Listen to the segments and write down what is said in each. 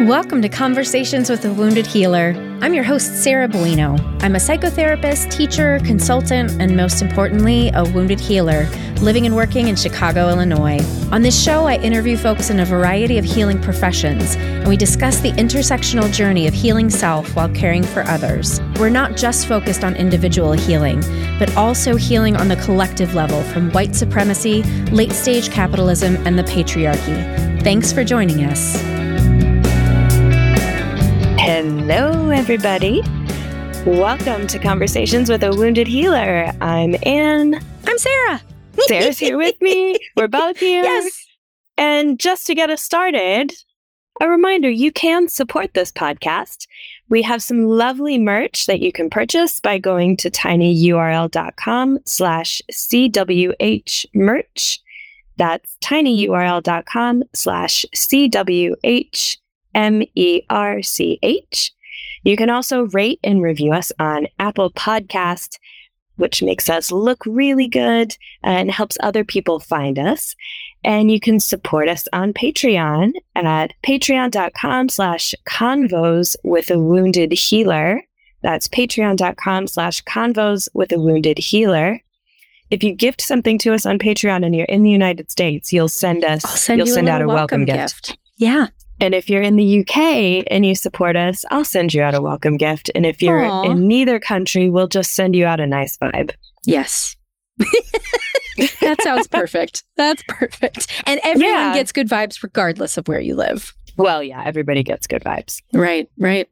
Welcome to Conversations with a Wounded Healer. I'm your host, Sarah Buino. I'm a psychotherapist, teacher, consultant, and most importantly, a wounded healer living and working in Chicago, Illinois. On this show, I interview folks in a variety of healing professions, and we discuss the intersectional journey of healing self while caring for others. We're not just focused on individual healing, but also healing on the collective level from white supremacy, late stage capitalism, and the patriarchy. Thanks for joining us. Hello, everybody. Welcome to Conversations with a Wounded Healer. I'm Anne. I'm Sarah. Sarah's here with me. We're both here. Yes. And just to get us started, a reminder you can support this podcast. We have some lovely merch that you can purchase by going to tinyurl.com slash CWH merch. That's tinyurl.com slash CWH M E R C H. You can also rate and review us on Apple Podcast, which makes us look really good and helps other people find us. And you can support us on Patreon at patreon.com slash convos with a wounded healer. That's patreon.com slash convos with a wounded healer. If you gift something to us on Patreon and you're in the United States, you'll send us, I'll send you'll you send a out a little welcome, gift. Yeah. And if you're in the UK and you support us, I'll send you out a welcome gift. And if you're Aw. in neither country, we'll just send you out a nice vibe. Yes. that sounds perfect. That's perfect. And everyone Yeah. gets good vibes regardless of where you live. Well, yeah, everybody gets good vibes. Right, right.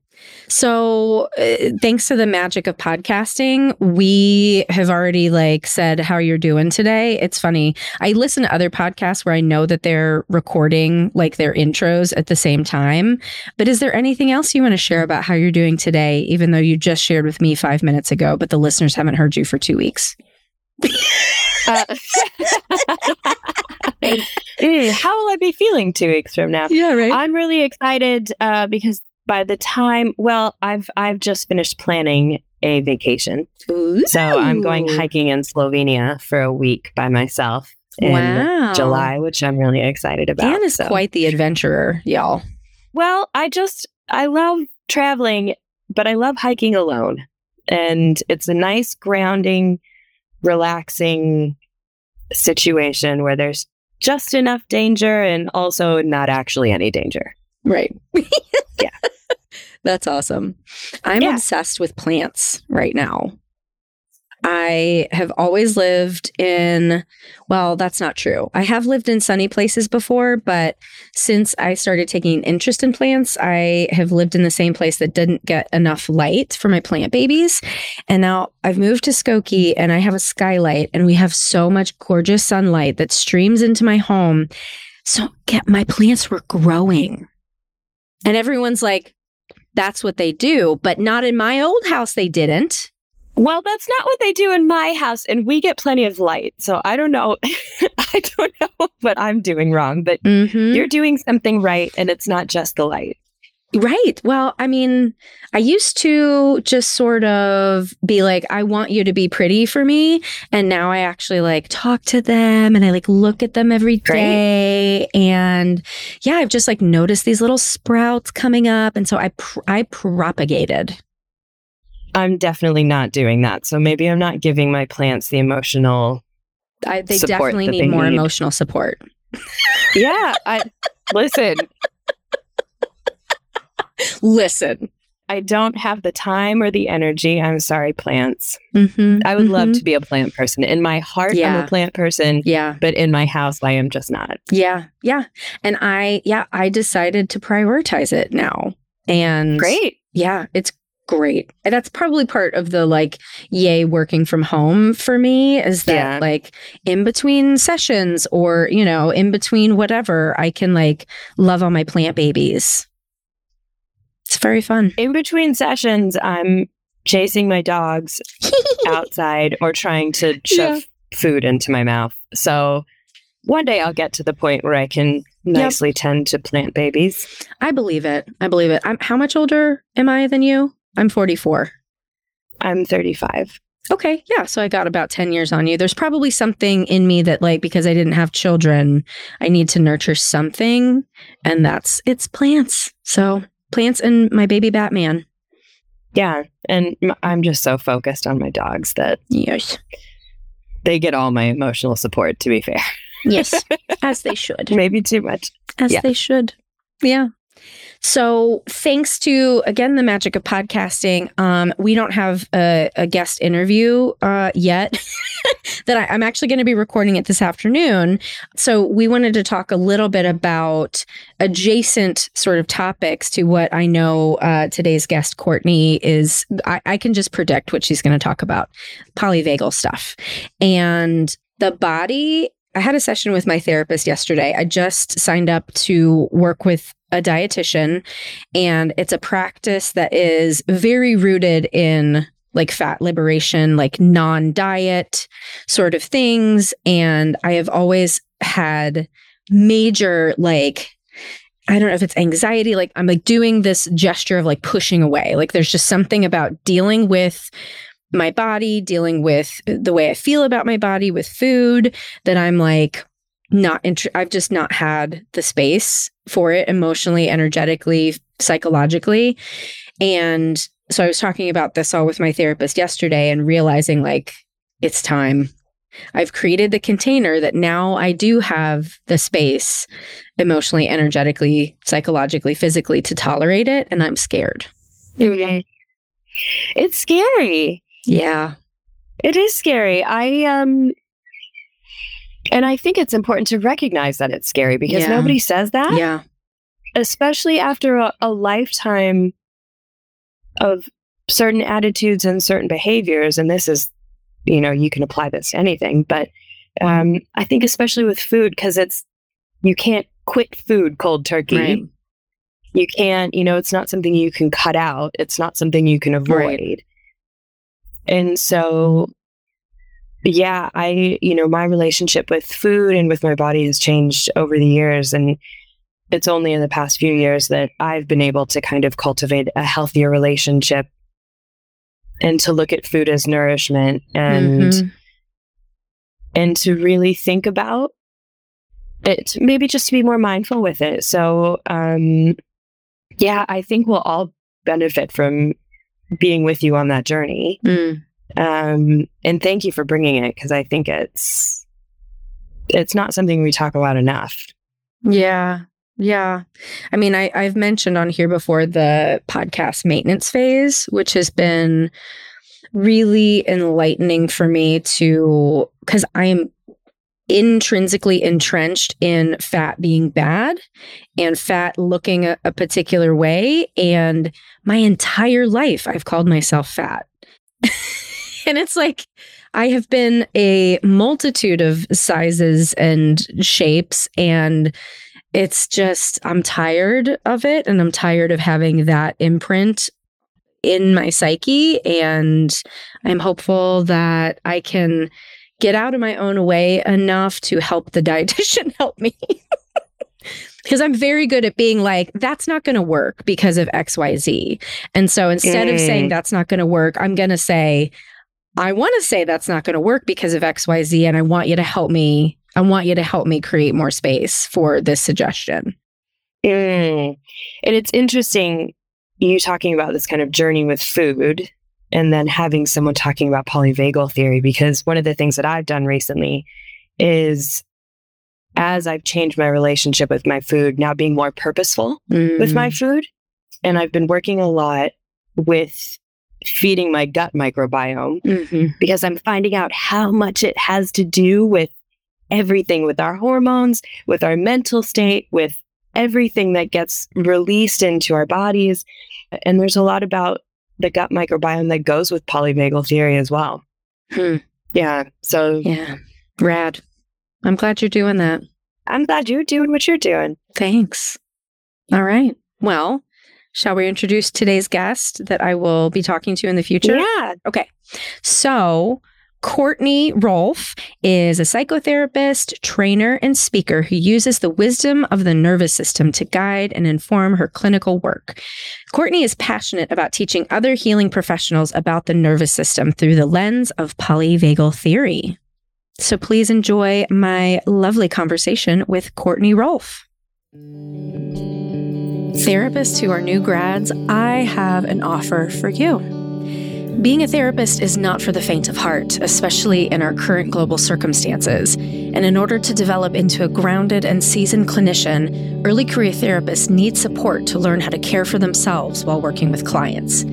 So, uh, thanks to the magic of podcasting, we have already like said how you're doing today. It's funny. I listen to other podcasts where I know that they're recording like their intros at the same time. But is there anything else you want to share about how you're doing today, even though you just shared with me five minutes ago, but the listeners haven't heard you for two weeks? Uh, how will I be feeling two weeks from now? Yeah, right. I'm really excited uh, because by the time, well, I've I've just finished planning a vacation, so I'm going hiking in Slovenia for a week by myself in Wow. July, which I'm really excited about. Dan is so. quite the adventurer, y'all. Well, I just I love traveling, but I love hiking alone. And it's a nice grounding, relaxing situation where there's just enough danger and also not actually any danger. Right. Yeah. That's awesome. I'm Yeah. obsessed with plants right now. I have always lived in, well, that's not true. I have lived in sunny places before, but since I started taking interest in plants, I have lived in the same place that didn't get enough light for my plant babies. And now I've moved to Skokie and I have a skylight and we have so much gorgeous sunlight that streams into my home. So get my plants were growing. And everyone's like, that's what they do, but not in my old house, they didn't. Well, that's not what they do in my house, and we get plenty of light. So I don't know. I don't know what I'm doing wrong, but Mm-hmm. you're doing something right, and it's not just the light. Right. Well, I mean, I used to just sort of be like, I want you to be pretty for me. And now I actually like talk to them and I like look at them every day. Great. And yeah, I've just like noticed these little sprouts coming up. And so I, pr- I propagated. I'm definitely not doing that. So maybe I'm not giving my plants the emotional I, they definitely need they more need. emotional support. yeah, I listen. Listen. I don't have the time or the energy. I'm sorry, plants. Mm-hmm. I would love to be a plant person. In my heart, I'm a plant person, Yeah. but in my house, I am just not. Yeah, yeah. And I, yeah, I decided to prioritize it now. And Great. yeah, it's great. And that's probably part of the like, yay, working from home for me is that Yeah. like in between sessions or, you know, in between whatever, I can like love on my plant babies. It's very fun. In between sessions, I'm chasing my dogs outside or trying to shove food into my mouth. So one day I'll get to the point where I can nicely tend to plant babies. I believe it. I believe it. I'm how much older am I than you? I'm 44. I'm 35. Okay. Yeah. So I got about 10 years on you. There's probably something in me that, like, because I didn't have children, I need to nurture something. And that's it's plants. So plants and my baby Batman. Yeah. And I'm just so focused on my dogs that Yes. they get all my emotional support, to be fair. Yes. As they should. Maybe too much. As Yeah. they should. Yeah. So, thanks to again the magic of podcasting, um, we don't have a, a guest interview uh, yet. that I, I'm actually going to be recording it this afternoon. So, we wanted to talk a little bit about adjacent sort of topics to what I know uh, today's guest, Courtney, is. I, I can just predict what she's going to talk about polyvagal stuff and the body I had a session with my therapist yesterday. I just signed up to work with a dietitian, and it's a practice that is very rooted in like fat liberation, like non diet sort of things. And I have always had major, like, I don't know if it's anxiety. Like, I'm like doing this gesture of like pushing away. Like, there's just something about dealing with my body, dealing with the way I feel about my body with food that I'm like not int- I've just not had the space for it emotionally, energetically, psychologically. And so I was talking about this all with my therapist yesterday and realizing like it's time. I've created the container that now I do have the space emotionally, energetically, psychologically, physically to tolerate it and I'm scared. It's scary. Yeah. It is scary. I um and I think it's important to recognize that it's scary because Yeah. nobody says that, Yeah. especially after a, a lifetime of certain attitudes and certain behaviors. And this is, you know, you can apply this to anything, but um, I think especially with food because it's you can't quit food cold turkey. Right. You can't, you know, it's not something you can cut out. It's not something you can avoid. And so, yeah, I, you know, my relationship with food and with my body has changed over the years. And it's only in the past few years that I've been able to kind of cultivate a healthier relationship and to look at food as nourishment and, Mhm. and to really think about it, maybe just to be more mindful with it. So, um, yeah, I think we'll all benefit from being with you on that journey. Mm. Um, and thank you for bringing it because I think it's it's not something we talk about enough. Yeah. Yeah. I mean, I, I've mentioned on here before the podcast maintenance phase, which has been really enlightening for me to, because I am intrinsically entrenched in fat being bad and fat looking a, a particular way. And my entire life, I've called myself fat. and it's like, I have been a multitude of sizes and shapes, and it's just, I'm tired of it. And I'm tired of having that imprint in my psyche. And I'm hopeful that I can get out of my own way enough to help the dietitian help me. Because I'm very good at being like, that's not going to work because of XYZ. And so instead of saying Mm. that's not going to work, I'm going to say, I want to say that's not going to work because of XYZ. And I want you to help me. I want you to help me create more space for this suggestion. Mm. And it's interesting you talking about this kind of journey with food and then having someone talking about polyvagal theory because one of the things that I've done recently is as I've changed my relationship with my food, now being more purposeful with my food. And I've been working a lot with feeding my gut microbiome Mhm. because I'm finding out how much it has to do with everything with our hormones, with our mental state, with everything that gets released into our bodies. And there's a lot about the gut microbiome that goes with polyvagal theory as well. Hmm. Yeah. So Yeah. Rad. I'm glad you're doing that. I'm glad you're doing what you're doing. Thanks. All right. Well, shall we introduce today's guest that I will be talking to in the future? Yeah. Okay. So Courtney Rolfe is a psychotherapist, trainer, and speaker who uses the wisdom of the nervous system to guide and inform her clinical work. Courtney is passionate about teaching other healing professionals about the nervous system through the lens of polyvagal theory. So please enjoy my lovely conversation with Courtney Rolfe. Therapists who are new grads, I have an offer for you. Being a therapist is not for the faint of heart, especially in our current global circumstances. And in order to develop into a grounded and seasoned clinician, early career therapists need support to learn how to care for themselves while working with clients.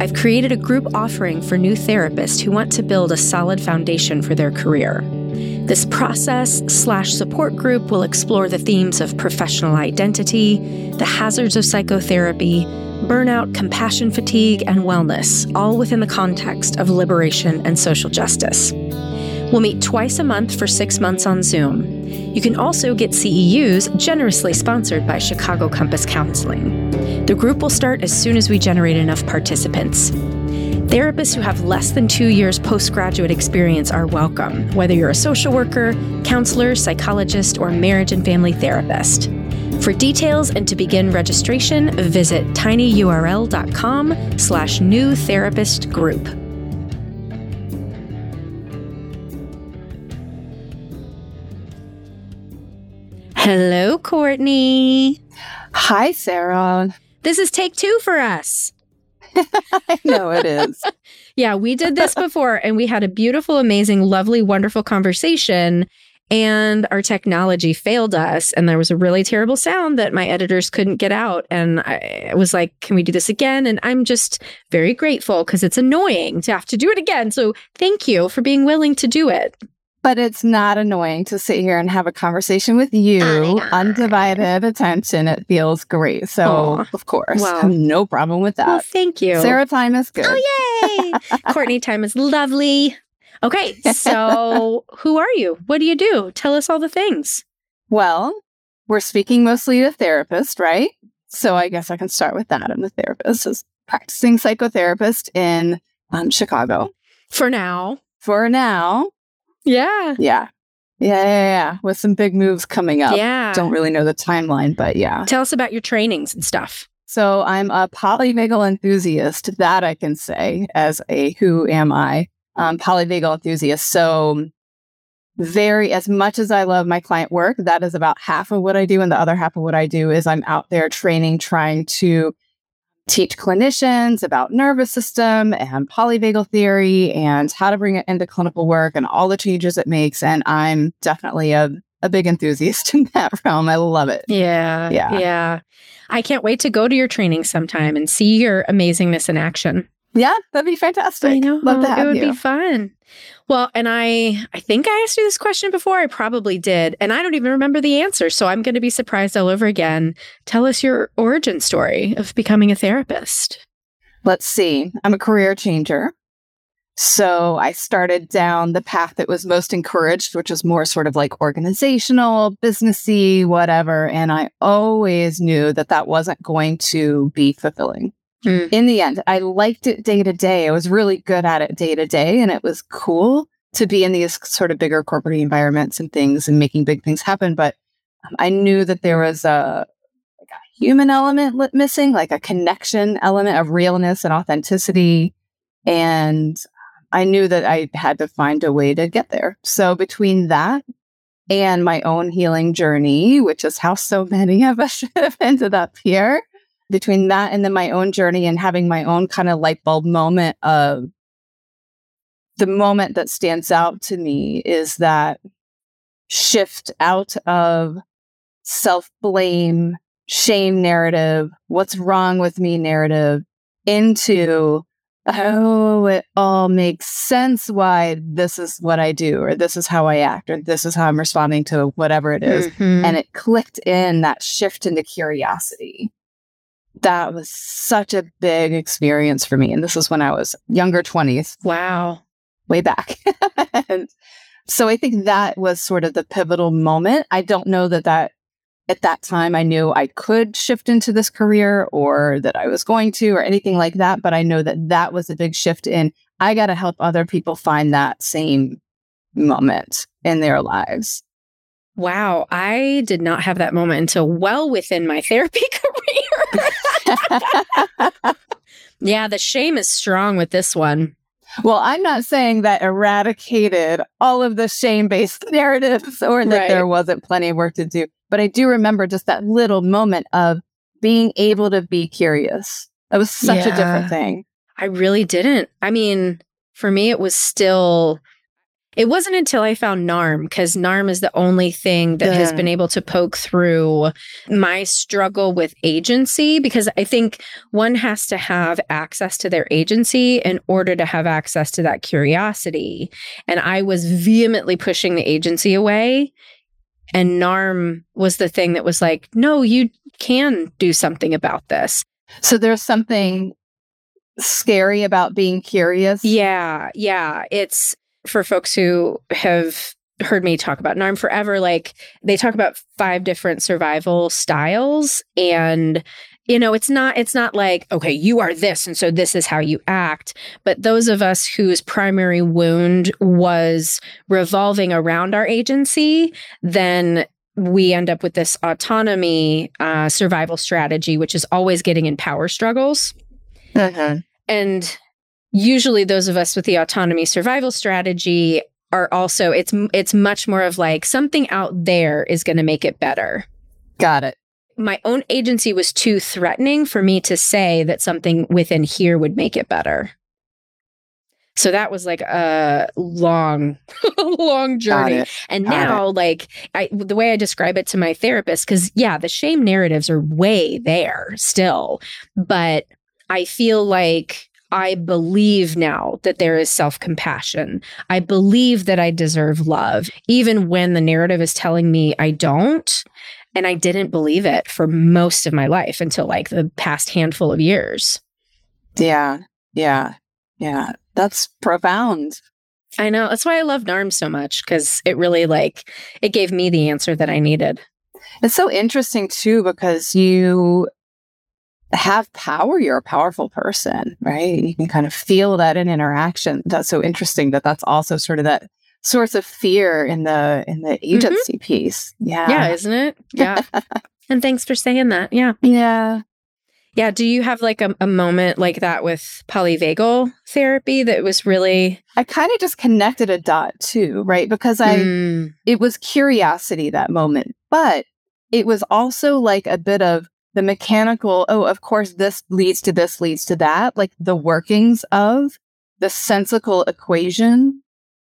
I've created a group offering for new therapists who want to build a solid foundation for their career. This process slash support group will explore the themes of professional identity, the hazards of psychotherapy, burnout, compassion fatigue, and wellness, all within the context of liberation and social justice. We'll meet twice a month for six months on Zoom. You can also get CEUs generously sponsored by Chicago Compass Counseling. The group will start as soon as we generate enough participants. Therapists who have less than two years postgraduate experience are welcome, whether you're a social worker, counselor, psychologist, or marriage and family therapist. For details and to begin registration, visit tinyurl.com slash new therapist group. Hello, Courtney. Hi, Sarah. This is take two for us. I know it is. yeah, we did this before and we had a beautiful, amazing, lovely, wonderful conversation and our technology failed us. And there was a really terrible sound that my editors couldn't get out. And i was like can we do this again? And i'm just very grateful because it's annoying to have to do it again. So thank you for being willing to do it. But it's not annoying to sit here and have a conversation with you undivided attention. It feels great. So Aww. of course well, no problem with that. well, thank you. Sarah time is oh, good. oh yay. Courtney time is lovely Okay, so who are you? What do you do? Tell us all the things. Well, we're speaking mostly to therapists, right? So I guess I can start with that. I'm a therapist, a practicing psychotherapist in um, Chicago. For now. For now. Yeah. Yeah. Yeah, yeah, yeah. With some big moves coming up. Yeah. Don't really know the timeline, but yeah. Tell us about your trainings and stuff. So I'm a polyvagal enthusiast. That I can say as a who am I um, polyvagal enthusiast. So, very as much as I love my client work, that is about half of what I do. And the other half of what I do is I'm out there training, trying to teach clinicians about nervous system and polyvagal theory and how to bring it into clinical work and all the changes it makes. And I'm definitely a, a big enthusiast in that realm. I love it. Yeah. Yeah. Yeah. I can't wait to go to your training sometime and see your amazingness in action. Yeah, that'd be fantastic. I know. Love to have It would you. be fun. Well, and I I think I asked you this question before. I probably did, and I don't even remember the answer. So I'm going to be surprised all over again. Tell us your origin story of becoming a therapist. Let's see. I'm a career changer. So I started down the path that was most encouraged, which was more sort of like organizational, businessy, whatever. And I always knew that that wasn't going to be fulfilling. Mm. In the end, I liked it day to day. I was really good at it day to day, and it was cool to be in these sort of bigger corporate environments and things and making big things happen. But um, I knew that there was a, like a human element missing, like a connection element of realness and authenticity. And I knew that I had to find a way to get there. So between that and my own healing journey, which is how so many of us have ended up here, between that and then my own journey and having my own kind of light bulb moment of the moment that stands out to me is that shift out of self blame, shame narrative, what's wrong with me narrative into, oh, it all makes sense why this is what I do, or this is how I act, or this is how I'm responding to whatever it is. Mm-hmm. And it clicked in that shift into curiosity that was such a big experience for me. And this was when I was younger 20s. Wow. Way back. and so I think that was sort of the pivotal moment. I don't know that that at that time I knew I could shift into this career or that I was going to or anything like that. But I know that that was a big shift in I got to help other people find that same moment in their lives. Wow, I did not have that moment until well within my therapy career. Yeah, the shame is strong with this one. Well, I'm not saying that eradicated all of the shame based narratives or that Right. there wasn't plenty of work to do, but I do remember just that little moment of being able to be curious. That was such a different thing. I really didn't. I mean, for me, it was still, it wasn't until I found NARM, because NARM is the only thing that has been able to poke through my struggle with agency. Because I think one has to have access to their agency in order to have access to that curiosity. And I was vehemently pushing the agency away. And NARM was the thing that was like, no, you can do something about this. So there's something scary about being curious. Yeah, yeah. It's for folks who have heard me talk about NARM forever. Like they talk about five different survival styles. And you know, it's not it's not like, okay, you are this, and so this is how you act. But those of us whose primary wound was revolving around our agency, then we end up with this autonomy uh, survival strategy, which is always getting in power struggles. Mhm. And usually those of us with the autonomy survival strategy are also it's it's much more of like something out there is going to make it better. Got it. My own agency was too threatening for me to say that something within here would make it better. So that was like a long long journey. And Got now, like I, the way I describe it to my therapist, because yeah, the shame narratives are way there still, but I feel like I believe now that there is self compassion. I believe that I deserve love, even when the narrative is telling me I don't. And I didn't believe it for most of my life until like the past handful of years. Yeah. Yeah. Yeah. That's profound. I know. That's why I love NARM so much because it really like it gave me the answer that I needed. It's so interesting too because you have power. You're a powerful person, right? You can kind of feel that in interaction. That's so interesting that that's also sort of that source of fear in the in the agency piece. Yeah. Yeah, isn't it? Yeah. and thanks for saying that. Yeah. Yeah. Yeah. Do you have like a, a moment like that with polyvagal therapy that was really I kind of just connected a dot too, right? Because I Mm, it was curiosity that moment, but it was also like a bit of the mechanical, oh, of course, this leads to this, leads to that, like the workings of the sensical equation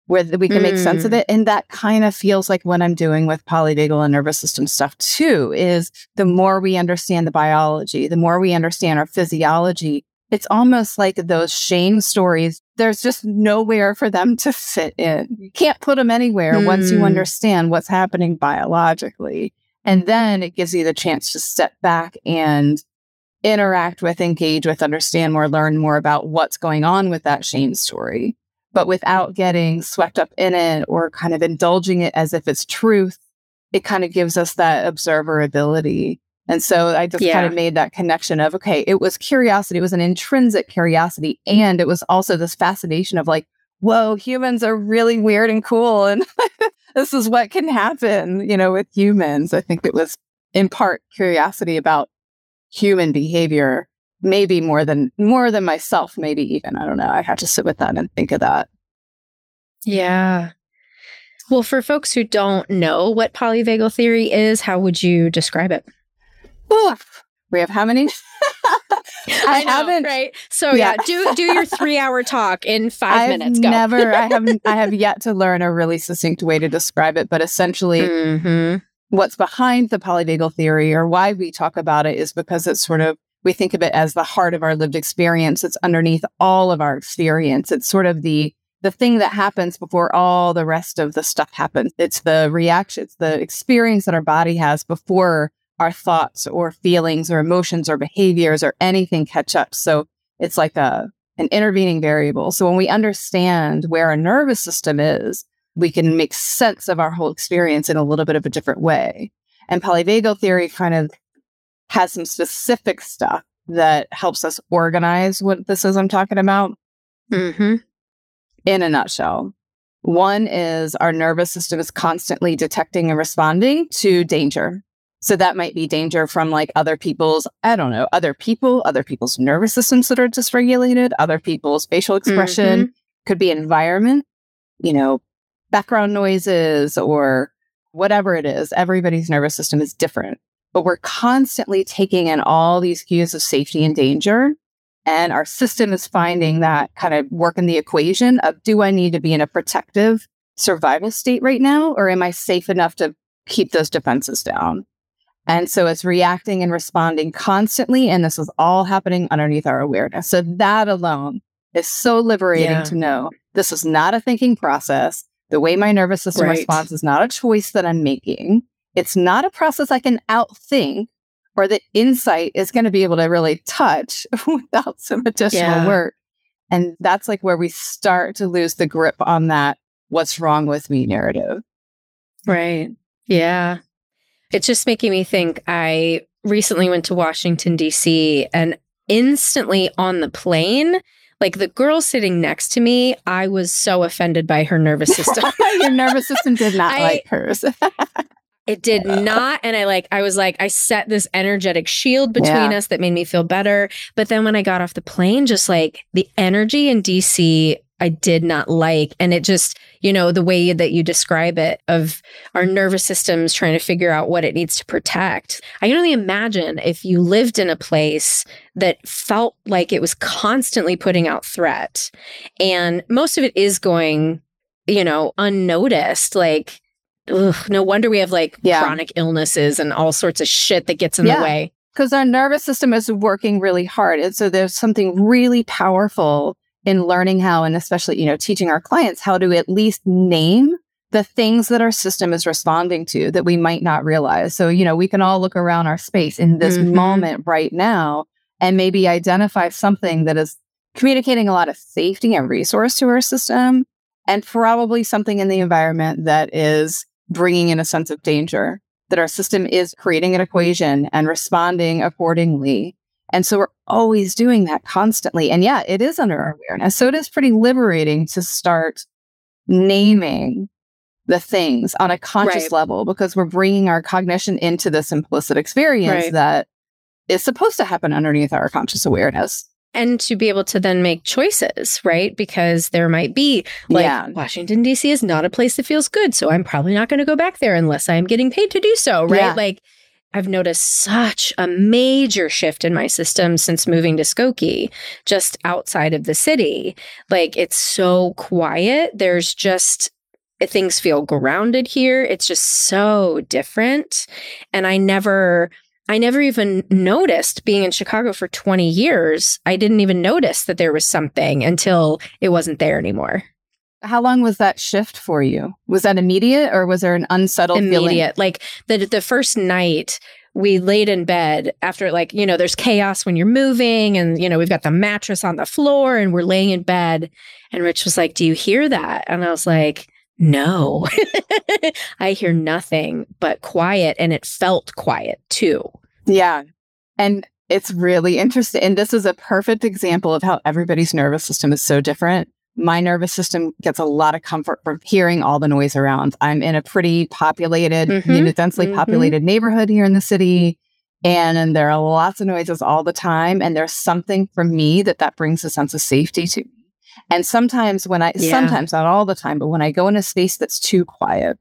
where we can make sense of Mm. it. And that kind of feels like what I'm doing with polyvagal and nervous system stuff too, is the more we understand the biology, the more we understand our physiology, it's almost like those shame stories. There's just nowhere for them to fit in. You can't put them anywhere once you Hmm. understand what's happening biologically. And then it gives you the chance to step back and interact with, engage with, understand more, learn more about what's going on with that shame story, but without getting swept up in it or kind of indulging it as if it's truth. It kind of gives us that observerability. And so I just Yeah. kind of made that connection of, okay, it was curiosity. It was an intrinsic curiosity. And it was also this fascination of like, whoa, humans are really weird and cool. And this is what can happen, you know, with humans. I think it was in part curiosity about human behavior, maybe more than more than myself, maybe even. I don't know. I had to sit with that and think of that. yeah. Well, for folks who don't know what polyvagal theory is, how would you describe it? Oof. We have how many? I, know, haven't right. So yeah, Yeah. do do your three hour talk in 5 I've minutes. Go. never I haven't I have yet to learn a really succinct way to describe it, but essentially Mhm. what's behind the polyvagal theory or why we talk about it is because it's sort of we think of it as the heart of our lived experience it's underneath all of our experience it's sort of the the thing that happens before all the rest of the stuff happens it's the reaction it's the experience that our body has before our thoughts or feelings or emotions or behaviors or anything catch up so it's like a an intervening variable so when we understand where our nervous system is we can make sense of our whole experience in a little bit of a different way. And polyvagal theory kind of has some specific stuff that helps us organize what this is I'm talking about. Mhm. in a nutshell. One is our nervous system is constantly detecting and responding to danger. So that might be danger from like other people's, I don't know, other people, other people's nervous systems that are dysregulated, other people's facial expression, mm-hmm. could be environment, you know, background noises or whatever it is. Everybody's nervous system is different, but we're constantly taking in all these cues of safety and danger. And our system is finding that kind of work in the equation of do I need to be in a protective survival state right now, or am I safe enough to keep those defenses down? And so it's reacting and responding constantly. And this is all happening underneath our awareness. So that alone is so liberating yeah. to know this is not a thinking process. The way my nervous system right. responds is not a choice that I'm making. It's not a process I can outthink or the insight is going to be able to really touch without some additional yeah. work. And that's like where we start to lose the grip on that what's wrong with me narrative. Right. Yeah. It's just making me think. I recently went to Washington, D.C., and instantly on the plane, like the girl sitting next to me, I was so offended by her nervous system. Your nervous system did not I, like hers. it did not. And I like, I was like, I set this energetic shield between yeah. us that made me feel better. But then when I got off the plane, just like the energy in DC I did not like. And it just, you know, the way that you describe it of our nervous systems trying to figure out what it needs to protect. I can only imagine if you lived in a place that felt like it was constantly putting out threat. And most of it is going, you know, unnoticed. Like, ugh, no wonder we have like yeah. chronic illnesses and all sorts of shit that gets in yeah. the way. Because our nervous system is working really hard. And so there's something really powerful in learning how, and especially, you know, teaching our clients how to at least name the things that our system is responding to that we might not realize. So, you know, we can all look around our space in this mm-hmm. moment right now and maybe identify something that is communicating a lot of safety and resource to our system, and probably something in the environment that is bringing in a sense of danger, that our system is creating an equation and responding accordingly and so we're always doing that constantly. And yeah, it is under our awareness. So it is pretty liberating to start naming the things on a conscious right. level because we're bringing our cognition into this implicit experience right. that is supposed to happen underneath our conscious awareness. And to be able to then make choices, right? Because there might be like yeah. Washington, D.C. is not a place that feels good. So I'm probably not going to go back there unless I'm getting paid to do so, right? Yeah. Like, I've noticed such a major shift in my system since moving to Skokie, just outside of the city. Like it's so quiet. There's just eh, things feel grounded here. It's just so different. And I never I never even noticed being in Chicago for 20 years. I didn't even notice that there was something until it wasn't there anymore. How long was that shift for you? Was that immediate or was there an unsettled immediate? Feeling? Like the the first night we laid in bed after like, you know, there's chaos when you're moving and you know, we've got the mattress on the floor and we're laying in bed and Rich was like, "Do you hear that?" And I was like, "No." I hear nothing but quiet and it felt quiet too. Yeah. And it's really interesting. And this is a perfect example of how everybody's nervous system is so different my nervous system gets a lot of comfort from hearing all the noise around. I'm in a pretty populated, mm-hmm. you know, densely mm-hmm. populated neighborhood here in the city. And, and there are lots of noises all the time. And there's something for me that that brings a sense of safety to me. And sometimes when I, yeah. sometimes not all the time, but when I go in a space that's too quiet,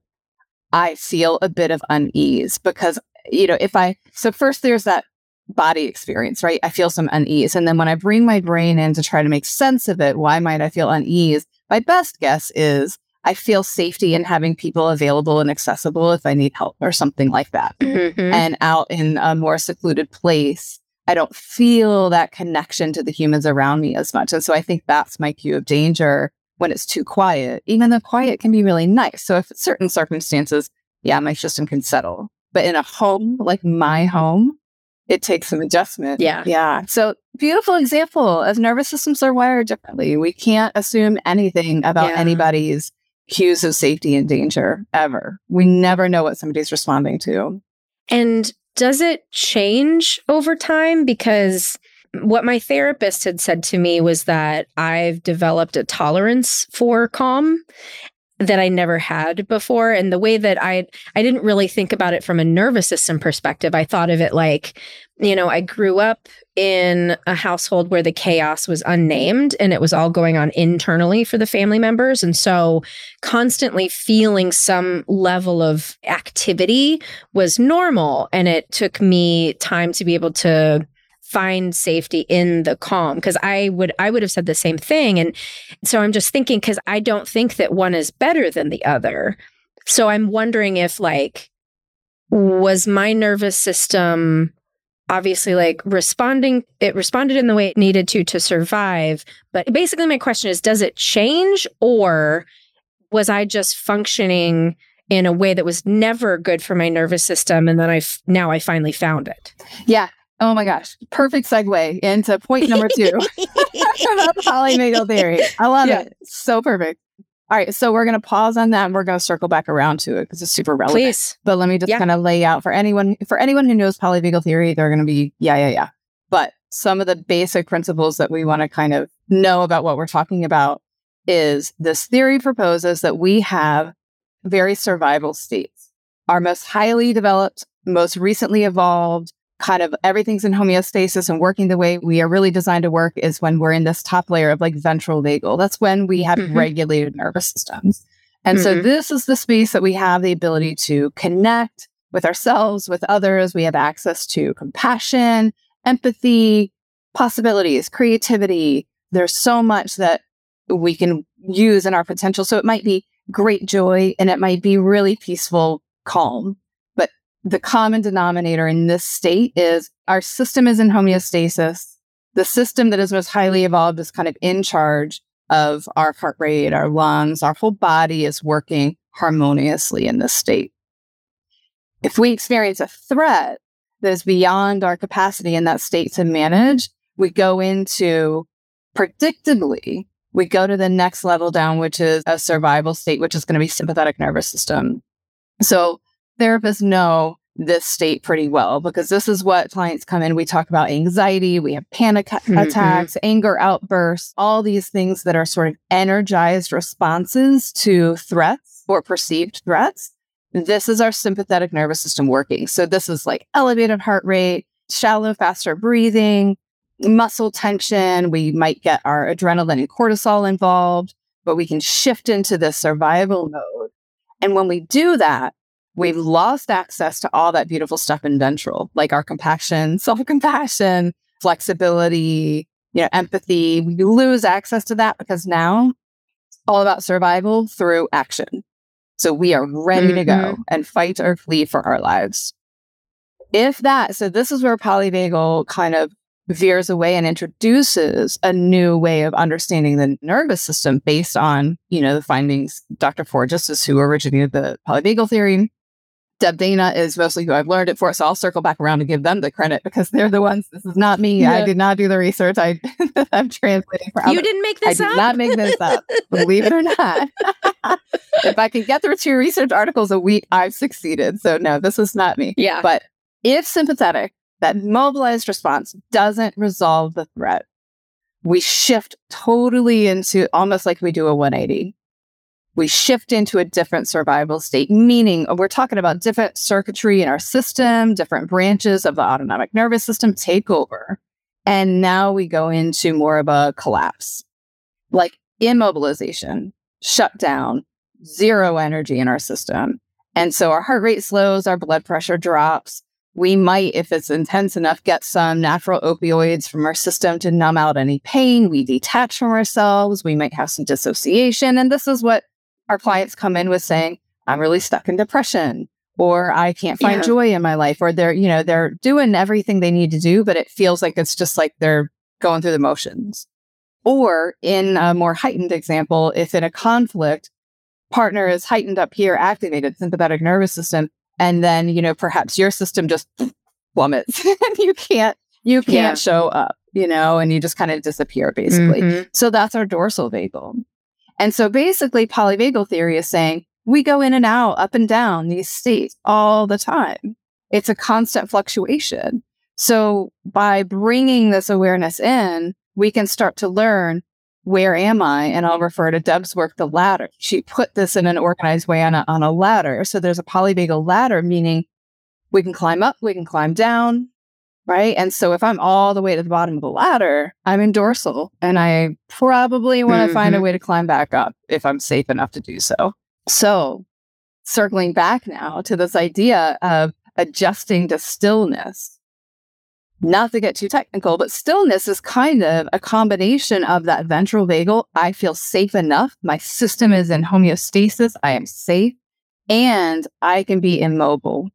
I feel a bit of unease because, you know, if I, so first there's that body experience, right? I feel some unease. And then when I bring my brain in to try to make sense of it, why might I feel unease? My best guess is I feel safety in having people available and accessible if I need help or something like that. Mm-hmm. And out in a more secluded place, I don't feel that connection to the humans around me as much. And so I think that's my cue of danger when it's too quiet, even though quiet can be really nice. So if certain circumstances, yeah, my system can settle. But in a home like my home, it takes some adjustment. Yeah. Yeah. So beautiful example as nervous systems are wired differently. We can't assume anything about yeah. anybody's cues of safety and danger ever. We never know what somebody's responding to. And does it change over time? Because what my therapist had said to me was that I've developed a tolerance for calm that I never had before. And the way that I I didn't really think about it from a nervous system perspective. I thought of it like, you know, I grew up in a household where the chaos was unnamed and it was all going on internally for the family members. And so constantly feeling some level of activity was normal. And it took me time to be able to find safety in the calm because i would i would have said the same thing. And so i'm just thinking because i don't think that one is better than the other. So i'm wondering if like was my nervous system obviously like responding it responded in the way it needed to to survive. But basically my question is does it change or was i just functioning in a way that was never good for my nervous system and then i f- now i finally found it? Yeah. Oh my gosh. Perfect segue into point number two about polyvagal theory. I love Yeah. it. So perfect. All right. So we're going to pause on that and we're going to circle back around to it because it's super relevant. please But let me just Yeah. kind of lay out for anyone for anyone who knows polyvagal theory, they're going to be yeah, yeah, yeah. But some of the basic principles that we want to kind of know about what we're talking about is this theory proposes that we have very survival states. Our most highly developed, most recently evolved, kind of everything's in homeostasis and working the way we are really designed to work is when we're in this top layer of like ventral vagal. That's when we have Mhm. regulated nervous systems. And so Mhm. this is the space that we have the ability to connect with ourselves, with others. We have access to compassion, empathy, possibilities, creativity. There's so much that we can use in our potential. So it might be great joy and it might be really peaceful calm. The common denominator in this state is our system is in homeostasis. The system that is most highly evolved is kind of in charge of our heart rate, our lungs, our whole body is working harmoniously in this state. If we experience a threat that is beyond our capacity in that state to manage, we go into predictably, we go to the next level down, which is a survival state, which is going to be sympathetic nervous system. So therapists know this state pretty well because this is what clients come in. We talk about anxiety, we have panic a- Mhm. attacks, anger outbursts, all these things that are sort of energized responses to threats or perceived threats. This is our sympathetic nervous system working. So this is like elevated heart rate, shallow, faster breathing, muscle tension. We might get our adrenaline and cortisol involved, but we can shift into this survival mode. And when we do that, we've lost access to all that beautiful stuff in ventral, like our compassion, self compassion, flexibility, you know, empathy. We lose access to that because now it's all about survival through action. So we are ready to go mm-hmm. and fight or flee for our lives. If that, so this is where polyvagal kind of veers away and introduces a new way of understanding the nervous system based on, you know, the findings. Dr. Porges is who originated the polyvagal theory. Deb Dana is mostly who I've learned it for. So I'll circle back around to give them the credit because they're the ones. This is not me. I did not do the research. I, I'm translating for you didn't make this I this did up not make this up, believe it or not. if I can get through two research articles a week, I've succeeded. So no, this is not me. yeah But if sympathetic, that mobilized response doesn't resolve the threat, we shift totally into almost like we do a 180. We shift into a different survival state, meaning we're talking about different circuitry in our system, different branches of the autonomic nervous system take over. And now we go into more of a collapse, like immobilization, shutdown, zero energy in our system. And so our heart rate slows, our blood pressure drops. We might, if it's intense enough, get some natural opioids from our system to numb out any pain. We detach from ourselves. We might have some dissociation. And this is what our clients come in with saying, I'm really stuck in depression, or I can't find Yeah. joy in my life, or they're, you know, they're doing everything they need to do, but it feels like it's just like they're going through the motions. Or in a more heightened example, if in a conflict, partner is heightened up here, activated sympathetic nervous system, and then, you know, perhaps your system just plummets and you can't, you can't Yeah. show up, you know, and you just kind of disappear basically. Mhm. So that's our dorsal vagal. And so basically, polyvagal theory is saying we go in and out, up and down these states all the time. It's a constant fluctuation. So by bringing this awareness in, we can start to learn where am I? And I'll refer to Deb's work, the ladder. She put this in an organized way on a, on a ladder. So there's a polyvagal ladder, meaning we can climb up, we can climb down, right? And so if I'm all the way to the bottom of the ladder, I'm in dorsal and I probably want to mm-hmm. find a mm-hmm. way to climb back up if I'm safe enough to do so. So circling back now to this idea of adjusting to stillness not to get too technical, but stillness is kind of a combination of that ventral vagal. I feel safe enough. My system is in homeostasis. I am safe and I can be immobile.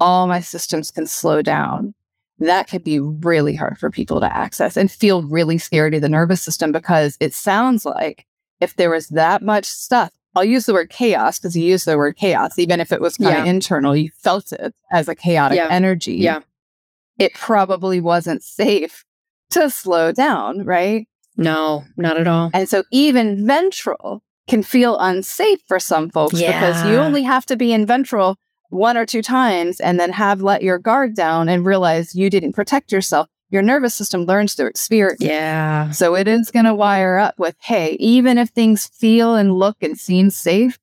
All my systems can slow down. That can be really hard for people to access and feel really scary to the nervous system because it sounds like if there was that much stuff, I'll use the word chaos because you use the word chaos, even if it was kind yeah. of internal, you felt it as a chaotic yeah. energy. Yeah it probably wasn't safe to slow down, right? No, not at all. And so even ventral can feel unsafe for some folks yeah. because you only have to be in ventral one or two times and then have let your guard down and realize you didn't protect yourself. Your nervous system learns through experience. Yeah. So it is going to wire up with, hey, even if things feel and look and seem safe,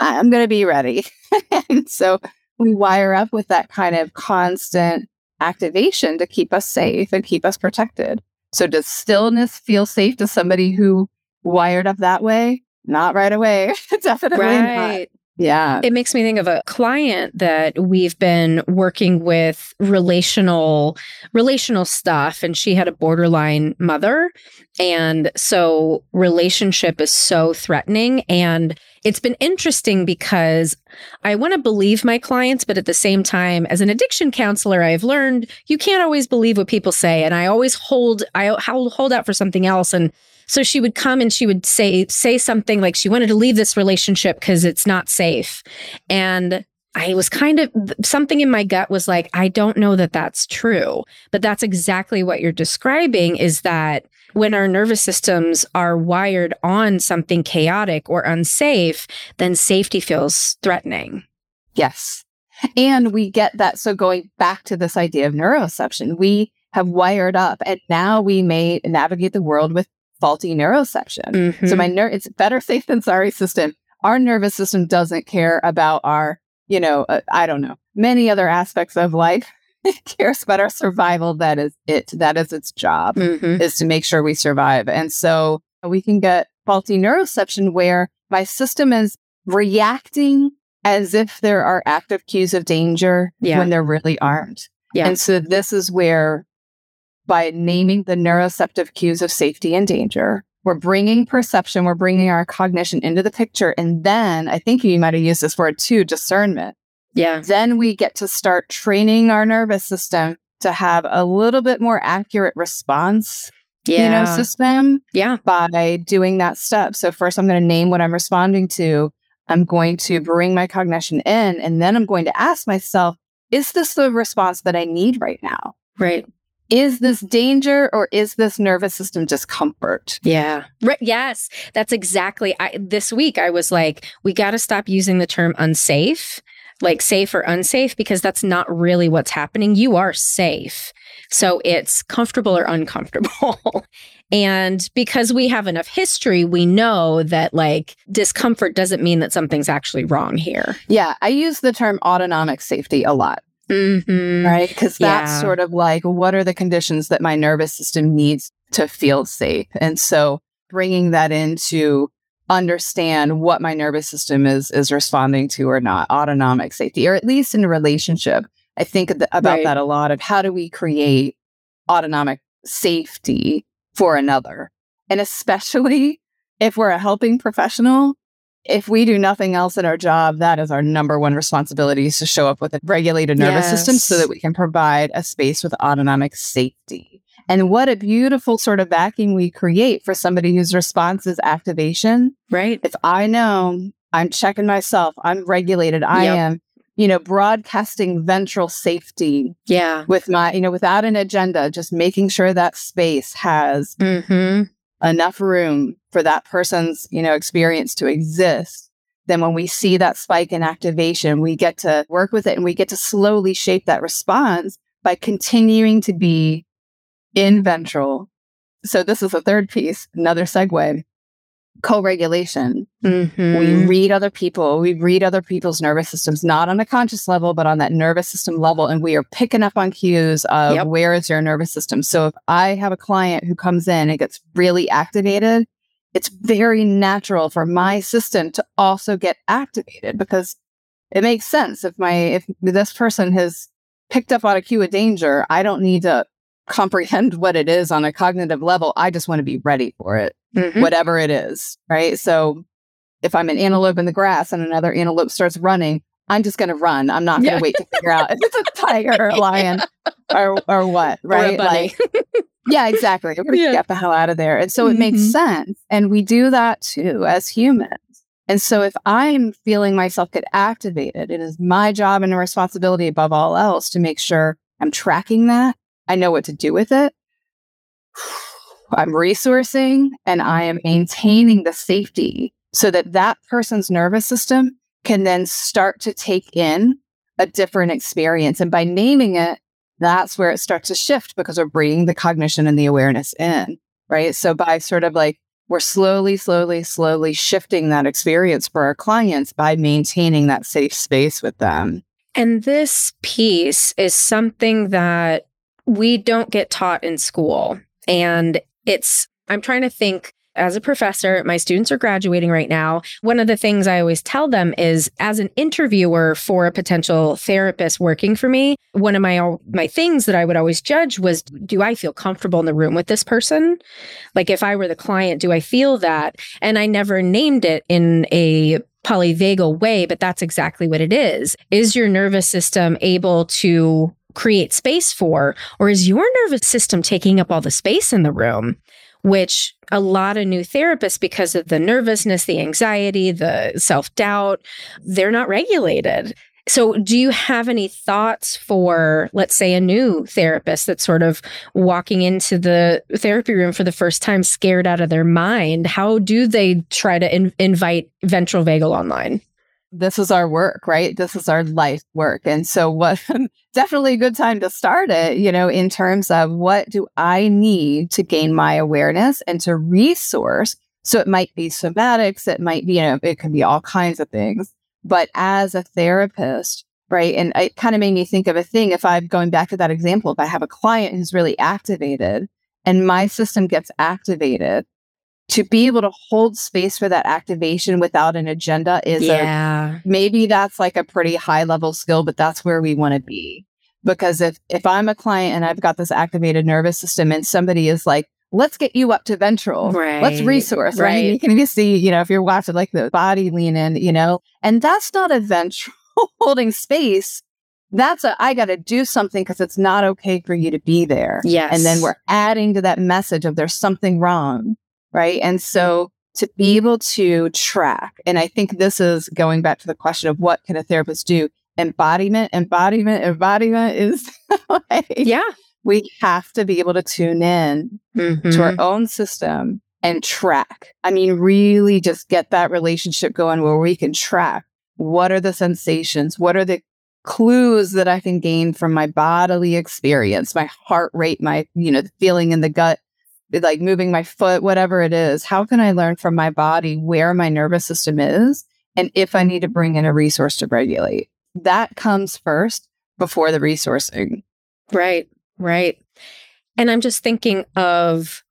I'm going to be ready. and so we wire up with that kind of constant activation to keep us safe and keep us protected. So does stillness feel safe to somebody who wired up that way? Not right away. Definitely right. not. Yeah. It makes me think of a client that we've been working with relational relational stuff and she had a borderline mother. And so relationship is so threatening. And it's been interesting because I want to believe my clients but at the same time as an addiction counselor I've learned you can't always believe what people say. And I always hold I hold out for something else. And so she would come and she would say say something like she wanted to leave this relationship because it's not safe. And I was kind of something in my gut was like, I don't know that that's true. But that's exactly what you're describing is that when our nervous systems are wired on something chaotic or unsafe, then safety feels threatening. Yes. And we get that. So going back to this idea of neuroception, we have wired up and now we may navigate the world with faulty neuroception. Mm-hmm. So my nerve, it's better safe than sorry system. Our nervous system doesn't care about our, you know, uh, I don't know, many other aspects of life. It cares about our survival. That is it. That is its job mm-hmm. is to make sure we survive. And so we can get faulty neuroception where my system is reacting as if there are active cues of danger yeah. when there really aren't. Yeah. And so this is where by naming the neuroceptive cues of safety and danger. We're bringing perception, we're bringing our cognition into the picture. And then I think you might have used this word too discernment. Yeah. Then we get to start training our nervous system to have a little bit more accurate response yeah. you know system yeah by doing that step so first i'm going to name what i'm responding to i'm going to bring my cognition in and then i'm going to ask myself is this the response that i need right now right is this danger or is this nervous system discomfort? Yeah. Right. Yes. That's exactly. I, this week I was like, we got to stop using the term unsafe, like safe or unsafe, because that's not really what's happening. You are safe. So it's comfortable or uncomfortable. and because we have enough history, we know that like discomfort doesn't mean that something's actually wrong here. Yeah. I use the term autonomic safety a lot. Mm-hmm. Right. Because that's yeah. sort of like, what are the conditions that my nervous system needs to feel safe? And so bringing that into understand what my nervous system is is responding to or not autonomic safety or at least in a relationship i think th- about right. that a lot of how do we create autonomic safety for another and especially if we're a helping professional if we do nothing else in our job, that is our number one responsibility is to show up with a regulated nervous yes. system so that we can provide a space with autonomic safety. And what a beautiful sort of vacuum we create for somebody whose response is activation. Right. If I know I'm checking myself, I'm regulated, I yep. am, you know, broadcasting ventral safety. Yeah. With my, you know, without an agenda, just making sure that space has mm-hmm enough room for that person's, you know, experience to exist, then when we see that spike in activation, we get to work with it and we get to slowly shape that response by continuing to be in ventral. So this is a third piece, another segue. Co-regulation. Mhm. We read other people. We read other people's nervous systems, not on a conscious level, but on that nervous system level. And we are picking up on cues of Yep. where is your nervous system. So if I have a client who comes in and gets really activated, it's very natural for my system to also get activated because it makes sense. If my if this person has picked up on a cue of danger, I don't need to comprehend what it is on a cognitive level. I just want to be ready for it Mhm. whatever it is, right? So if I'm an antelope in the grass and another antelope starts running, I'm just going to run. I'm not going to Yeah. wait to figure out if it's a tiger or a lion or or what, Or right? bunny. Like, yeah, exactly. We're going to Yeah. get the hell out of there. And so it makes Mhm. sense. And we do that too as humans. And so if I'm feeling myself get activated, it is my job and responsibility above all else to make sure I'm tracking that. I know what to do with it. I'm resourcing and I am maintaining the safety so that that person's nervous system can then start to take in a different experience. And by naming it, that's where it starts to shift because we're bringing the cognition and the awareness in, right? So by sort of like, we're slowly, slowly, slowly shifting that experience for our clients by maintaining that safe space with them. And this piece is something that we don't get taught in school. And it's, I'm trying to think as a professor, my students are graduating right now. One of the things I always tell them is as an interviewer for a potential therapist working for me, one of my my things that I would always judge was do I feel comfortable in the room with this person? Like if I were the client, do I feel that? And I never named it in a polyvagal way, but that's exactly what it is. Is your nervous system able to create space for, or is your nervous system taking up all the space in the room? Which a lot of new therapists, because of the nervousness, the anxiety, the self doubt, they're not regulated. So, do you have any thoughts for, let's say, a new therapist that's sort of walking into the therapy room for the first time, scared out of their mind? How do they try to in- invite ventral vagal online? this is our work, right? This is our life work. And so what definitely a good time to start it, you know, in terms of what do I need to gain my awareness and to resource. So it might be somatics, it might be, you know, it could be all kinds of things. But as a therapist, right? And it kind of made me think of a thing. If I'm going back to that example, if I have a client who's really activated and my system gets activated, to be able to hold space for that activation without an agenda is a yeah. maybe that's like a pretty high level skill, but that's where we want to be. Because if if I'm a client and I've got this activated nervous system and somebody is like, let's get you up to ventral, Right. let's resource, right? Right. You can just see, you know, if you're watching like the body lean in, you know, and that's not a ventral holding space. That's a I got to do something because it's not okay for you to be there. Yes. And then we're adding to that message of there's something wrong. Right. And so to be able to track, and I think this is going back to the question of what can a therapist do? Embodiment, embodiment, embodiment is like, Yeah. we have to be able to tune in Mhm. to our own system and track. I mean, really just get that relationship going where we can track what are the sensations? What are the clues that I can gain from my bodily experience, my heart rate, my, you know, the feeling in the gut, like moving my foot, whatever it is. How can I learn from my body where my nervous system is? And if I need to bring in a resource to regulate, that comes first before the resourcing. Right, right. And I'm just thinking of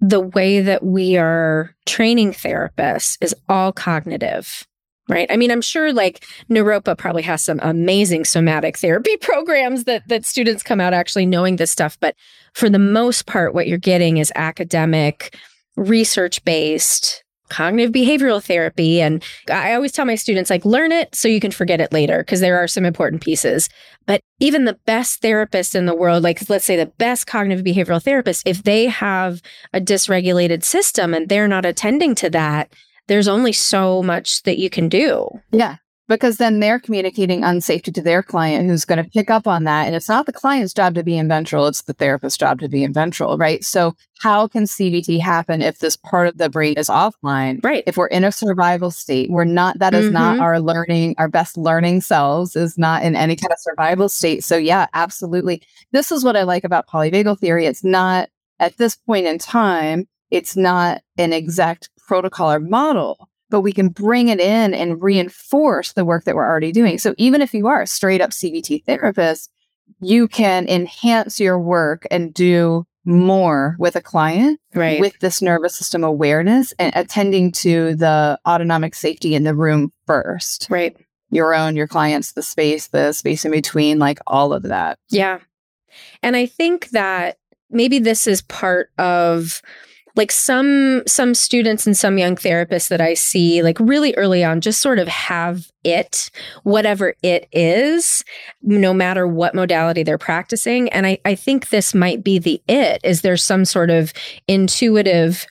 the way that we are training therapists is all cognitive. Right. I mean, I'm sure like Naropa probably has some amazing somatic therapy programs that that students come out actually knowing this stuff. But for the most part, what you're getting is academic, research based, cognitive behavioral therapy. And I always tell my students, like, learn it so you can forget it later, because there are some important pieces. But even the best therapists in the world, like let's say the best cognitive behavioral therapists, if they have a dysregulated system and they're not attending to that, there's only so much that you can do. Yeah. because then they're communicating unsafety to their client who's going to pick up on that. And it's not the client's job to be in ventral, it's the therapist's job to be in ventral, right? So, how can CBT happen if this part of the brain is offline? Right. If we're in a survival state, we're not, that is not Mhm. our learning, our best learning selves is not in any kind of survival state. So, yeah, absolutely. This is what I like about polyvagal theory. It's not at this point in time, it's not an exact protocol or model but we can bring it in and reinforce the work that we're already doing. So even if you are a straight up CBT therapist, you can enhance your work and do more with a client Right. with this nervous system awareness and attending to the autonomic safety in the room first. right. Your own, your clients, the space, the space in between, like all of that. Yeah. And I think that maybe this is part of like some some students and some young therapists that I see like really early on just sort of have it whatever it is no matter what modality they're practicing. And I I think this might be the it. Is there some sort of intuitive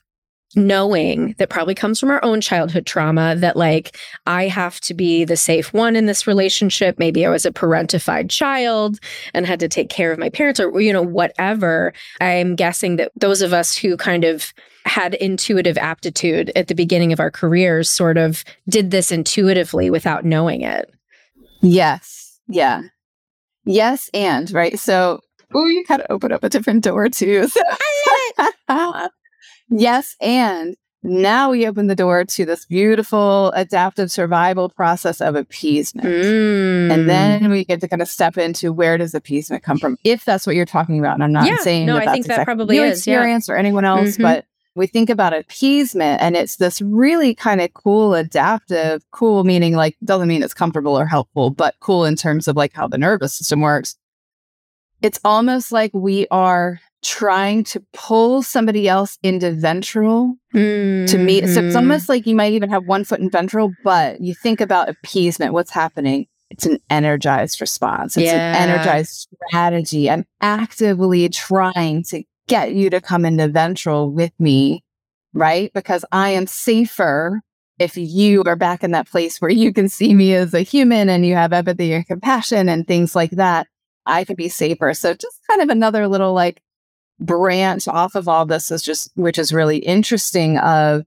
knowing that probably comes from our own childhood trauma that like I have to be the safe one in this relationship maybe I was a parentified child and had to take care of my parents or you know whatever i'm guessing that those of us who kind of had intuitive aptitude at the beginning of our careers sort of did this intuitively without knowing it Yes. Yeah. Yes. And right. So, oh, you kind of open up a different door too. So- yes. And now we open the door to this beautiful adaptive survival process of appeasement. Mm. And then we get to kind of step into where does appeasement come from, if that's what you're talking about. And I'm not Yeah, saying no, that I that's think that probably your is, yeah. experience or anyone else, Mhm. but we think about appeasement and it's this really kind of cool adaptive cool meaning like doesn't mean it's comfortable or helpful but cool in terms of like how the nervous system works it's almost like we are trying to pull somebody else into ventral to meet so it's Mhm. almost like you might even have one foot in ventral but you think about appeasement what's happening? It's an energized response. It's Yeah. an energized strategy. I'm actively trying to get you to come into ventral with me right? Because i am safer if you are back in that place where you can see me as a human and you have empathy and compassion and things like that. I could be safer. So just kind of another little like branch off of all this is just which is really interesting of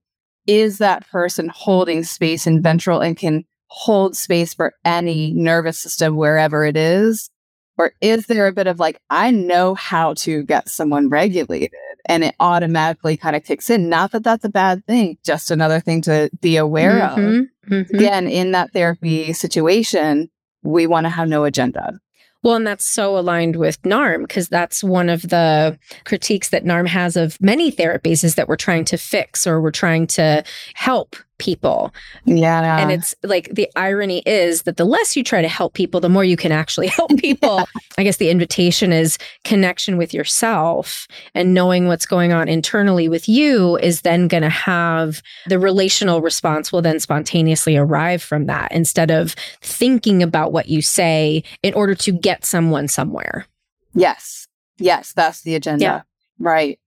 is that person holding space in ventral and can hold space for any nervous system wherever it is? Or is there a bit of like i know how to get someone regulated and it automatically kind of kicks in. Not that that's a bad thing just another thing to be aware of. Mhm, mhm. again in that therapy situation we want to have no agenda Well, and that's so aligned with NARM because that's one of the critiques that NARM has of many therapies is that we're trying to fix or we're trying to help people. yeah and it's like the irony is that the less you try to help people, the more you can actually help people. I guess the invitation is connection with yourself and knowing what's going on internally with you is then going to have the relational response will then spontaneously arrive from that instead of thinking about what you say in order to get someone somewhere. Yes. Yes, that's the agenda. Yeah. Right.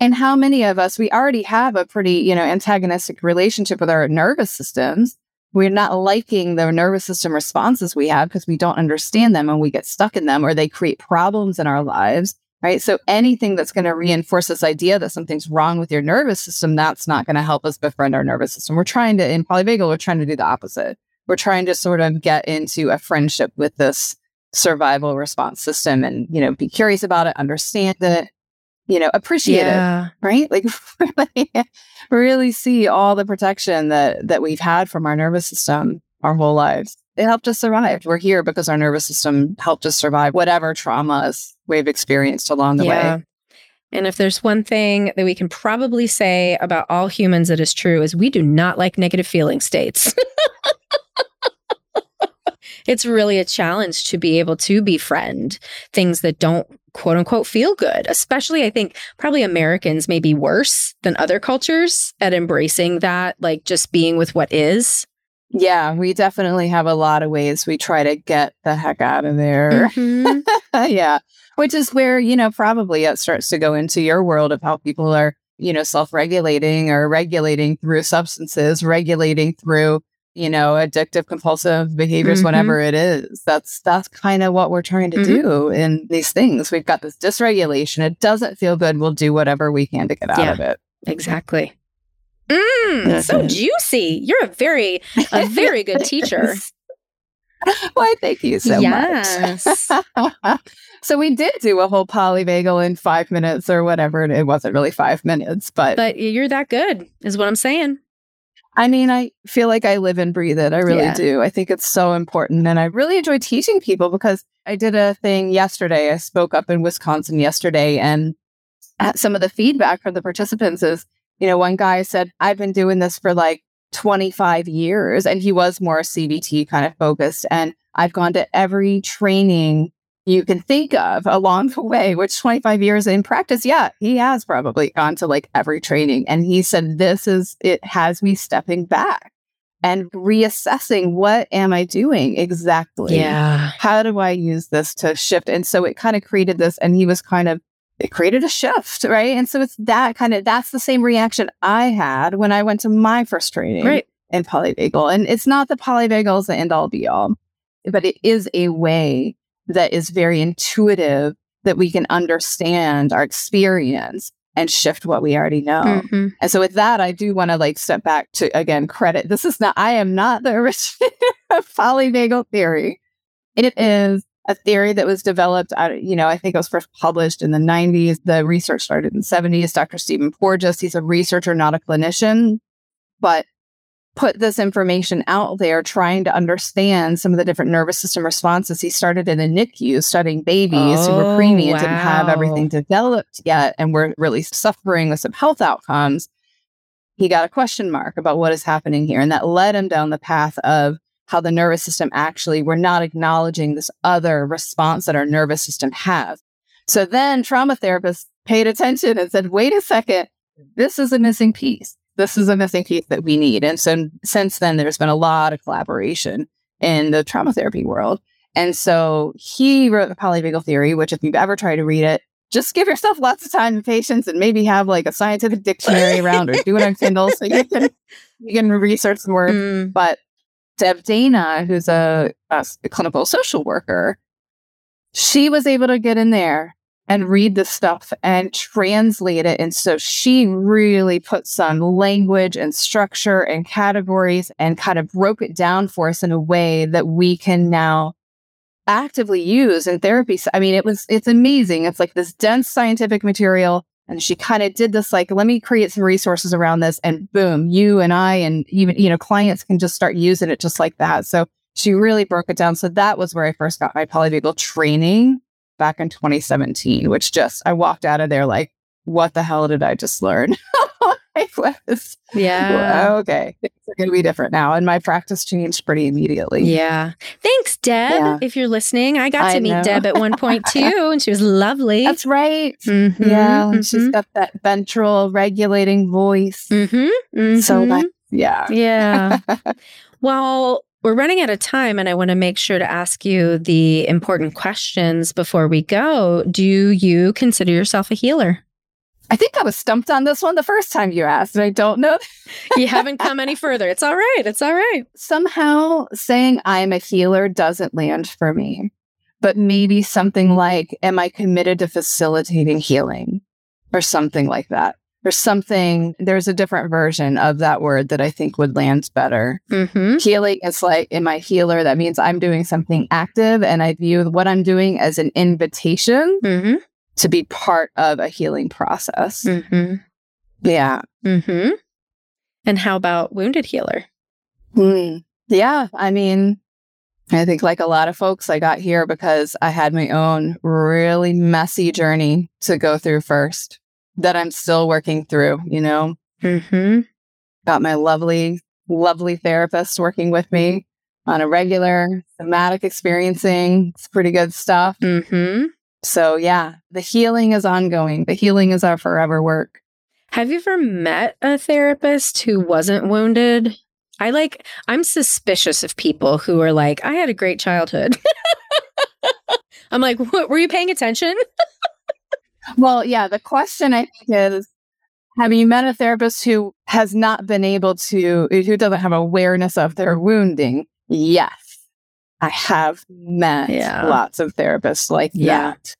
And how many of us we already have a pretty, you know, antagonistic relationship with our nervous systems. We're not liking the nervous system responses we have because we don't understand them and we get stuck in them or they create problems in our lives. Right. So anything that's going to reinforce this idea that something's wrong with your nervous system, that's not going to help us befriend our nervous system. We're trying to, in polyvagal, we're trying to do the opposite. We're trying to sort of get into a friendship with this survival response system and you know be curious about it understand it you know appreciate it right? Like really, really see all the protection that that we've had from our nervous system our whole lives. It helped us survive. We're here because our nervous system helped us survive whatever traumas we've experienced along the way. And if there's one thing that we can probably say about all humans that is true is we do not like negative feeling states. it's really a challenge to be able to befriend things that don't quote unquote feel good. Especially I think probably Americans may be worse than other cultures at embracing that like just being with what is. yeah we definitely have a lot of ways we try to get the heck out of there Mhm. yeah. Which is where, you know, probably it starts to go into your world of how people are, you know, self regulating or regulating through substances, regulating through, you know, addictive compulsive behaviors, Mhm. whatever it is. That's that's kind of what we're trying to Mhm. do in these things. We've got this dysregulation. It doesn't feel good. We'll do whatever we can to get out Yeah. of it. Exactly. Mm, so Mhm. juicy. You're a very a very good teacher. Why, thank you so Yes. much. so we did do a whole polyvagal in five minutes or whatever. It wasn't really five minutes, but, But you're that good, is what I'm saying. I mean, I feel like I live and breathe it. I really Yeah. do. I think it's so important. And I really enjoy teaching people because I did a thing yesterday. I spoke up in Wisconsin yesterday, and some of the feedback from the participants is, you know, one guy said, I've been doing this for like 25 years, and he was more CBT kind of focused. And I've gone to every training you can think of along the way, which 25 years in practice, yeah, he has probably gone to like every training. And he said, This is, it has me stepping back and reassessing what am I doing exactly? Yeah. How do I use this to shift? And so it kind of created this, and he was kind of, it created a shift, right? And so it's that kind of, that's the same reaction I had when I went to my first training Right. in polyvagal. And it's not the polyvagal is the end all be all, but it is a way that is very intuitive that we can understand our experience and shift what we already know. Mhm. And so with that, I do want to like step back to again credit. This is not, I am not the originator of polyvagal theory. It is a theory that was developed out, you know, I think it was first published in the 90s. The research started in the 70s. Dr. Stephen Porges, he's a researcher, not a clinician, but put this information out there trying to understand some of the different nervous system responses. He started in a NICU studying babies who were Oh, preemie and didn't have everything developed yet and were really suffering with some health outcomes. He got a question mark about what is happening here. And that led him down the path of how the nervous system actually, we're not acknowledging this other response that our nervous system has. So then trauma therapists paid attention and said, wait a second, this is a missing piece. This is a missing piece that we need. And so since then, there's been a lot of collaboration in the trauma therapy world. And so he wrote the polyvagal theory, which if you've ever tried to read it, just give yourself lots of time and patience and maybe have like a scientific dictionary around or do it on Kindle so you can you can research some words. Mm. But Deb Dana, who's a clinical social worker, she was able to get in there and read the stuff and translate it. And so she really put some language and structure and categories and kind of broke it down for us in a way that we can now actively use in therapy. I mean, it was, it's amazing. It's like this dense scientific material. And she kind of did this, like, let me create some resources around this. And boom, you and I, and even, you know, clients can just start using it just like that. So she really broke it down. So that was where I first got my polyvagal training back in 2017, which just, I walked out of there like, what the hell did I just learn? I was, Yeah. okay, things are going to be different now. And my practice changed pretty immediately. Yeah. Thanks, Deb. Yeah. If you're listening, I got I to meet know. Deb at one point too, and she was lovely. That's right. Mhm, Yeah. and She's got that ventral regulating voice. mhm, mhm. So that, yeah. yeah. Well, we're running out of time, and I want to make sure to ask you the important questions before we go. Do you consider yourself a healer? I think I was stumped on this one the first time you asked, and I don't know. You haven't come any further. It's all right. It's all right. Somehow saying I'm a healer doesn't land for me, but maybe something like, Am I committed to facilitating healing? Or something like that. Or something, there's a different version of that word that I think would land better. Mm-hmm. Healing is like, in my healer? That means I'm doing something active, and I view what I'm doing as an invitation Mm-hmm. to be part of a healing process. Mm-hmm. Yeah. Mm-hmm. And how about wounded healer? Hmm. Yeah. I mean, I think like a lot of folks, I got here because I had my own really messy journey to go through first that I'm still working through, you know, Mm-hmm. got my lovely, lovely therapist working with me on a regular somatic experiencing. It's pretty good stuff. Mm-hmm. So yeah, the healing is ongoing. The healing is our forever work. Have you ever met a therapist who wasn't wounded? I like, I'm suspicious of people who are like, I had a great childhood. I'm like, what, were you paying attention? Well, yeah, the question I think is Have you met a therapist who has not been able to, who doesn't have awareness of their wounding? Yes. I have met Yeah. lots of therapists like Yeah. that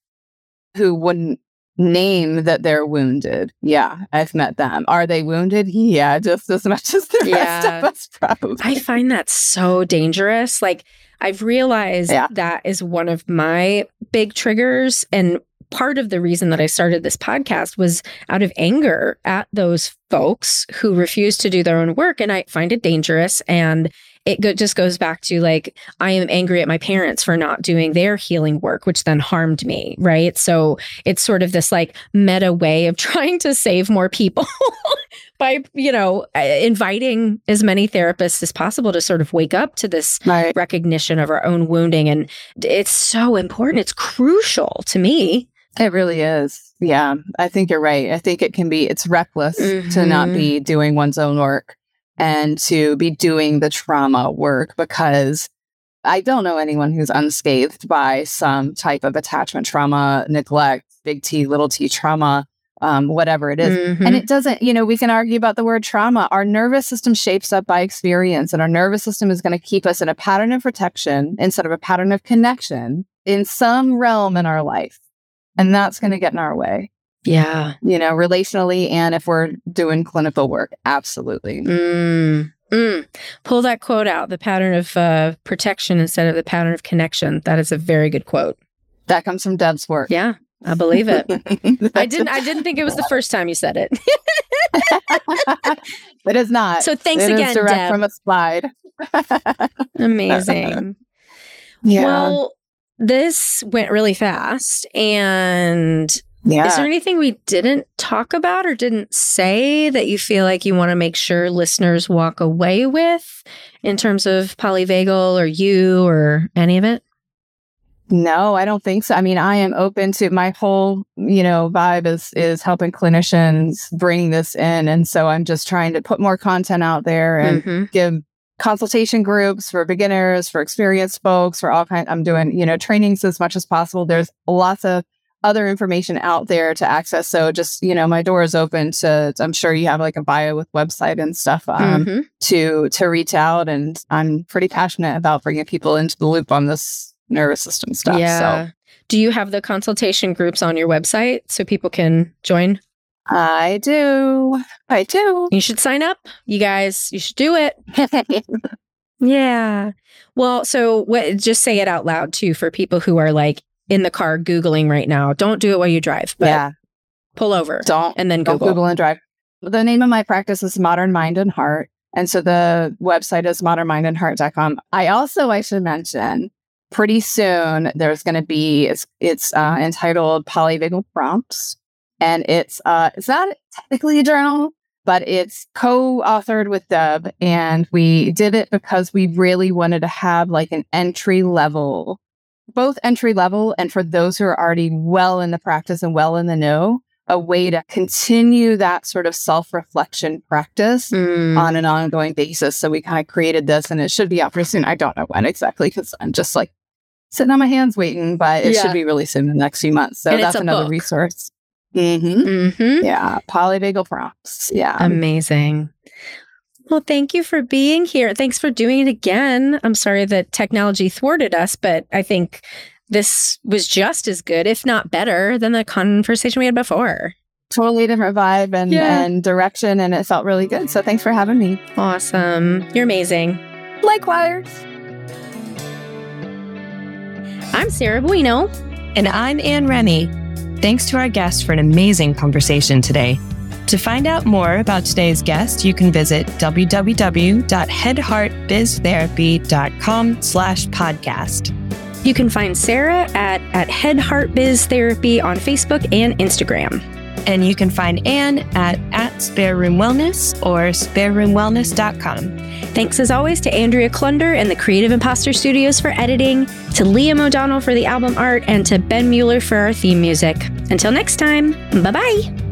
who wouldn't name that they're wounded. Yeah, I've met them. Are they wounded? Yeah, just as much as the rest of us, probably. I find that so dangerous. Like, I've realized Yeah. that is one of my big triggers. And part of the reason that I started this podcast was out of anger at those folks who refuse to do their own work. And I find it dangerous. And it go- just goes back to like, I am angry at my parents for not doing their healing work, which then harmed me. Right. So it's sort of this like meta way of trying to save more people by, you know, uh, inviting as many therapists as possible to sort of wake up to this Right. recognition of our own wounding. And it's so important. It's crucial to me. It really is. Yeah, I think you're right. I think it can be, it's reckless to not Mhm. be doing one's own work and to be doing the trauma work because I don't know anyone who's unscathed by some type of attachment trauma, neglect, big T, little t trauma, um, whatever it is. Mhm. And it doesn't, you know, we can argue about the word trauma. Our nervous system shapes up by experience, and our nervous system is going to keep us in a pattern of protection instead of a pattern of connection in some realm in our life. And that's going to get in our way, yeah. you know, relationally and if we're doing clinical work. Absolutely. Mm. Mm. Pull that quote out the pattern of uh, protection instead of the pattern of connection. That is a very good quote. That comes from Deb's work. Yeah, I believe it. I didn't. I didn't think it was the first time you said it. it is not. So thanks It again, direct Deb. from a slide. Amazing. yeah. Well, this went really fast, and yeah. Is there anything we didn't talk about or didn't say that you feel like you want to make sure listeners walk away with in terms of polyvagal or you or any of it? No, I don't think so. I mean, I am open to my whole, you know, vibe is is helping clinicians bring this in, and so I'm just trying to put more content out there and Mhm. give consultation groups for beginners, for experienced folks, for all kinds. I'm doing, you know, trainings as much as possible. There's lots of other information out there to access. So just, you know, my door is open to. I'm sure you have like a bio with website and stuff. Um, Mhm. to to reach out and I'm pretty passionate about bringing people into the loop on this nervous system stuff. Yeah. So Do you have the consultation groups on your website so people can join? I do. I do. You should sign up. You guys, you should do it. Yeah. Well, so what just say it out loud too for people who are like in the car googling right now. Don't do it while you drive, but yeah. pull over Don't and then don't Google. Google and drive. The name of my practice is Modern Mind and Heart. And so the website is modernmindandheart.com. I also, I should mention, pretty soon there's going to be, it's, it's uh, entitled Polyvagal Prompts. And it's, uh, it's not technically a journal, but it's co-authored with Deb. And we did it because we really wanted to have like an entry level, both entry level and for those who are already well in the practice and well in the know, a way to continue that sort of self-reflection practice Mm. on an ongoing basis. So we kind of created this and it should be out pretty soon. I don't know when exactly because I'm just like sitting on my hands waiting, but it Yeah. should be really soon in the next few months. So And that's another book. resource. Hmm hmm Yeah. Polyvagal prompts. Yeah. Amazing. Well, thank you for being here. Thanks for doing it again. I'm sorry that technology thwarted us, but I think this was just as good, if not better, than the conversation we had before. totally different vibe and, Yeah. and direction. And it felt really good. So thanks for having me. Awesome. You're amazing. Likewise. I'm Sarah Buino. And I'm Anne Remy. Thanks to our guest for an amazing conversation today. To find out more about today's guest, you can visit www.headheartbiztherapy.com slash podcast. You can find Sarah at, at Head Heart Biz Therapy on Facebook and Instagram. And you can find Anne at, at Spare Room Wellness or spareroomwellness.com. Thanks as always to Andrea Klunder and the Creative Imposter Studios for editing, to Liam O'Donnell for the album art, and to Ben Mueller for our theme music. Until next time, bye bye.